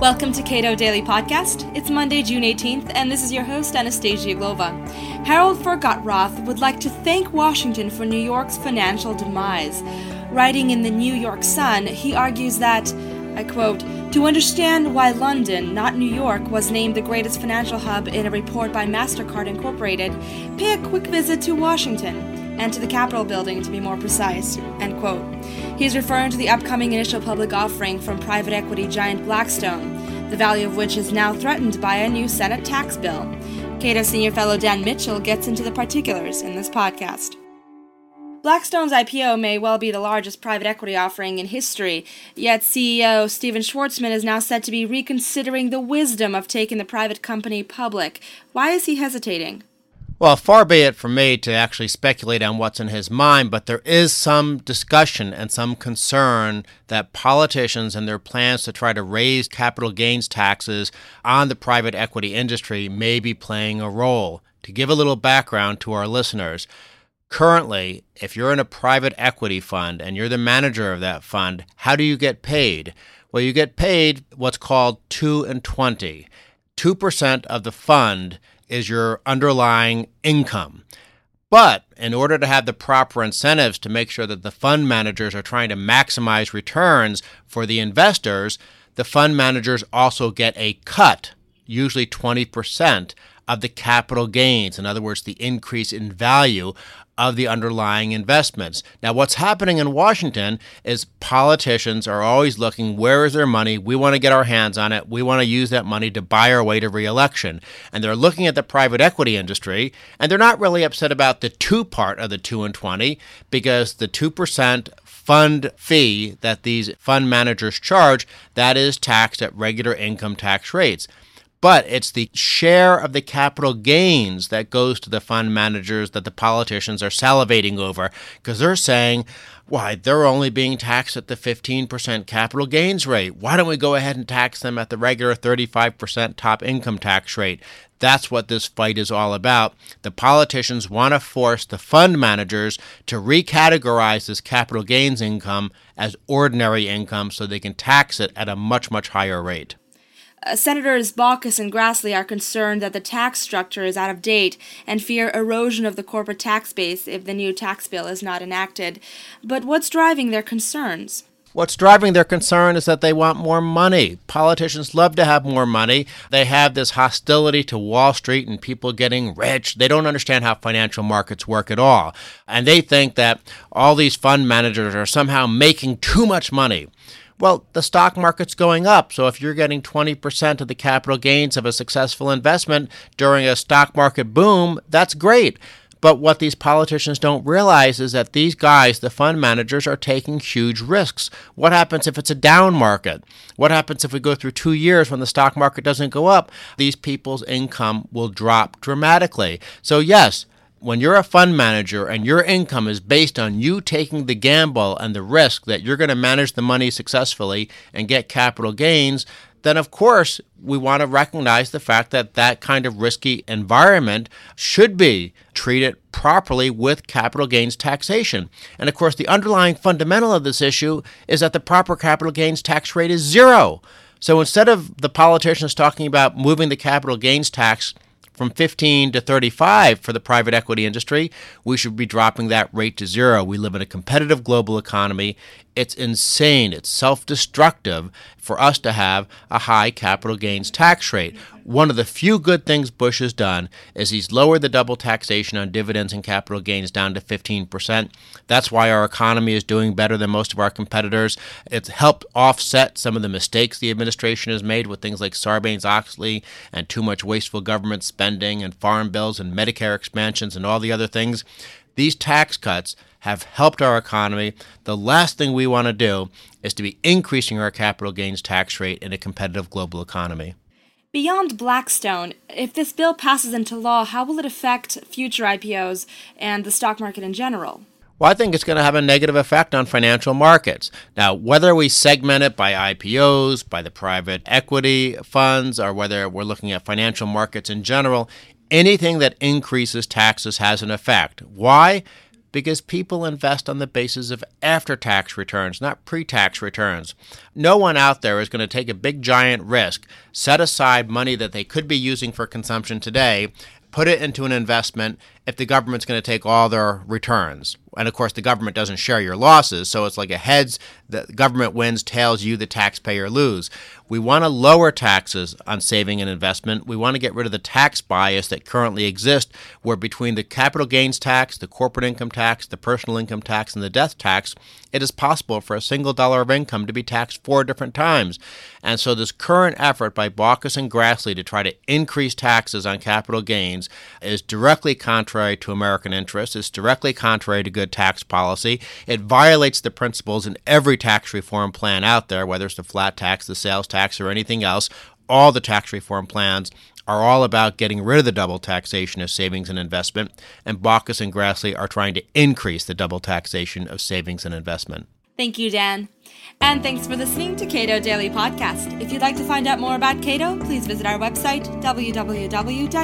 Welcome to Cato Daily Podcast. It's Monday, June 18th, and this is your host, Anastasia Glova. Harold Furchtgott-Roth would like to thank Washington for New York's financial demise. Writing in the New York Sun, he argues that, I quote, to understand why London, not New York, was named the greatest financial hub in a report by MasterCard Incorporated, pay a quick visit to Washington and to the Capitol building to be more precise. End quote. He is referring to the upcoming initial public offering from private equity giant Blackstone, the value of which is now threatened by a new Senate tax bill. Cato senior fellow Dan Mitchell gets into the particulars in this podcast. Blackstone's IPO may well be the largest private equity offering in history, yet CEO Stephen Schwarzman is now said to be reconsidering the wisdom of taking the private company public. Why is he hesitating? Well, far be it from me to actually speculate on what's in his mind, but there is some discussion and some concern that politicians and their plans to try to raise capital gains taxes on the private equity industry may be playing a role. To give a little background to our listeners, currently, if you're in a private equity fund and you're the manager of that fund, how do you get paid? Well, you get paid what's called 2 and 20. 2% of the fund is your underlying income. But in order to have the proper incentives to make sure that the fund managers are trying to maximize returns for the investors, the fund managers also get a cut, usually 20%, of the capital gains. In other words, the increase in value of the underlying investments. Now, what's happening in Washington is politicians are always looking where is their money? We want to get our hands on it. We want to use that money to buy our way to reelection. And they're looking at the private equity industry, and they're not really upset about the two part of the 2 and 20 because the 2% fund fee that these fund managers charge that is taxed at regular income tax rates but it's the share of the capital gains that goes to the fund managers that the politicians are salivating over because they're saying, why, they're only being taxed at the 15% capital gains rate. Why don't we go ahead and tax them at the regular 35% top income tax rate? That's what this fight is all about. The politicians want to force the fund managers to recategorize this capital gains income as ordinary income so they can tax it at a much, much higher rate. Uh, Senators Baucus and Grassley are concerned that the tax structure is out of date and fear erosion of the corporate tax base if the new tax bill is not enacted. But what's driving their concerns? What's driving their concern is that they want more money. Politicians love to have more money. They have this hostility to Wall Street and people getting rich. They don't understand how financial markets work at all. And they think that all these fund managers are somehow making too much money. Well, the stock market's going up. So if you're getting 20% of the capital gains of a successful investment during a stock market boom, that's great. But what these politicians don't realize is that these guys, the fund managers, are taking huge risks. What happens if it's a down market? What happens if we go through two years when the stock market doesn't go up? These people's income will drop dramatically. So, yes, when you're a fund manager and your income is based on you taking the gamble and the risk that you're going to manage the money successfully and get capital gains, then of course we want to recognize the fact that that kind of risky environment should be treated properly with capital gains taxation. And of course, the underlying fundamental of this issue is that the proper capital gains tax rate is zero. So instead of the politicians talking about moving the capital gains tax from 15 to 35 for the private equity industry, we should be dropping that rate to zero. We live in a competitive global economy. It's insane. It's self destructive for us to have a high capital gains tax rate. One of the few good things Bush has done is he's lowered the double taxation on dividends and capital gains down to 15%. That's why our economy is doing better than most of our competitors. It's helped offset some of the mistakes the administration has made with things like Sarbanes Oxley and too much wasteful government spending and farm bills and Medicare expansions and all the other things. These tax cuts have helped our economy. The last thing we want to do is to be increasing our capital gains tax rate in a competitive global economy. Beyond Blackstone, if this bill passes into law, how will it affect future IPOs and the stock market in general? Well, I think it's going to have a negative effect on financial markets. Now, whether we segment it by IPOs, by the private equity funds, or whether we're looking at financial markets in general, anything that increases taxes has an effect. Why? because people invest on the basis of after tax returns, not pre tax returns. No one out there is going to take a big giant risk, set aside money that they could be using for consumption today, put it into an investment if the government's going to take all their returns. And of course, the government doesn't share your losses, so it's like a heads, the government wins, tails, you, the taxpayer, lose. We want to lower taxes on saving and investment. We want to get rid of the tax bias that currently exists, where between the capital gains tax, the corporate income tax, the personal income tax, and the death tax, it is possible for a single dollar of income to be taxed four different times. And so, this current effort by Baucus and Grassley to try to increase taxes on capital gains is directly contrary to American interests. It's directly contrary to good tax policy. It violates the principles in every tax reform plan out there, whether it's the flat tax, the sales tax, or anything else. All the tax reform plans are all about getting rid of the double taxation of savings and investment, and Baucus and Grassley are trying to increase the double taxation of savings and investment. Thank you, Dan. And thanks for listening to Cato Daily Podcast. If you'd like to find out more about Cato, please visit our website, www.cato.org.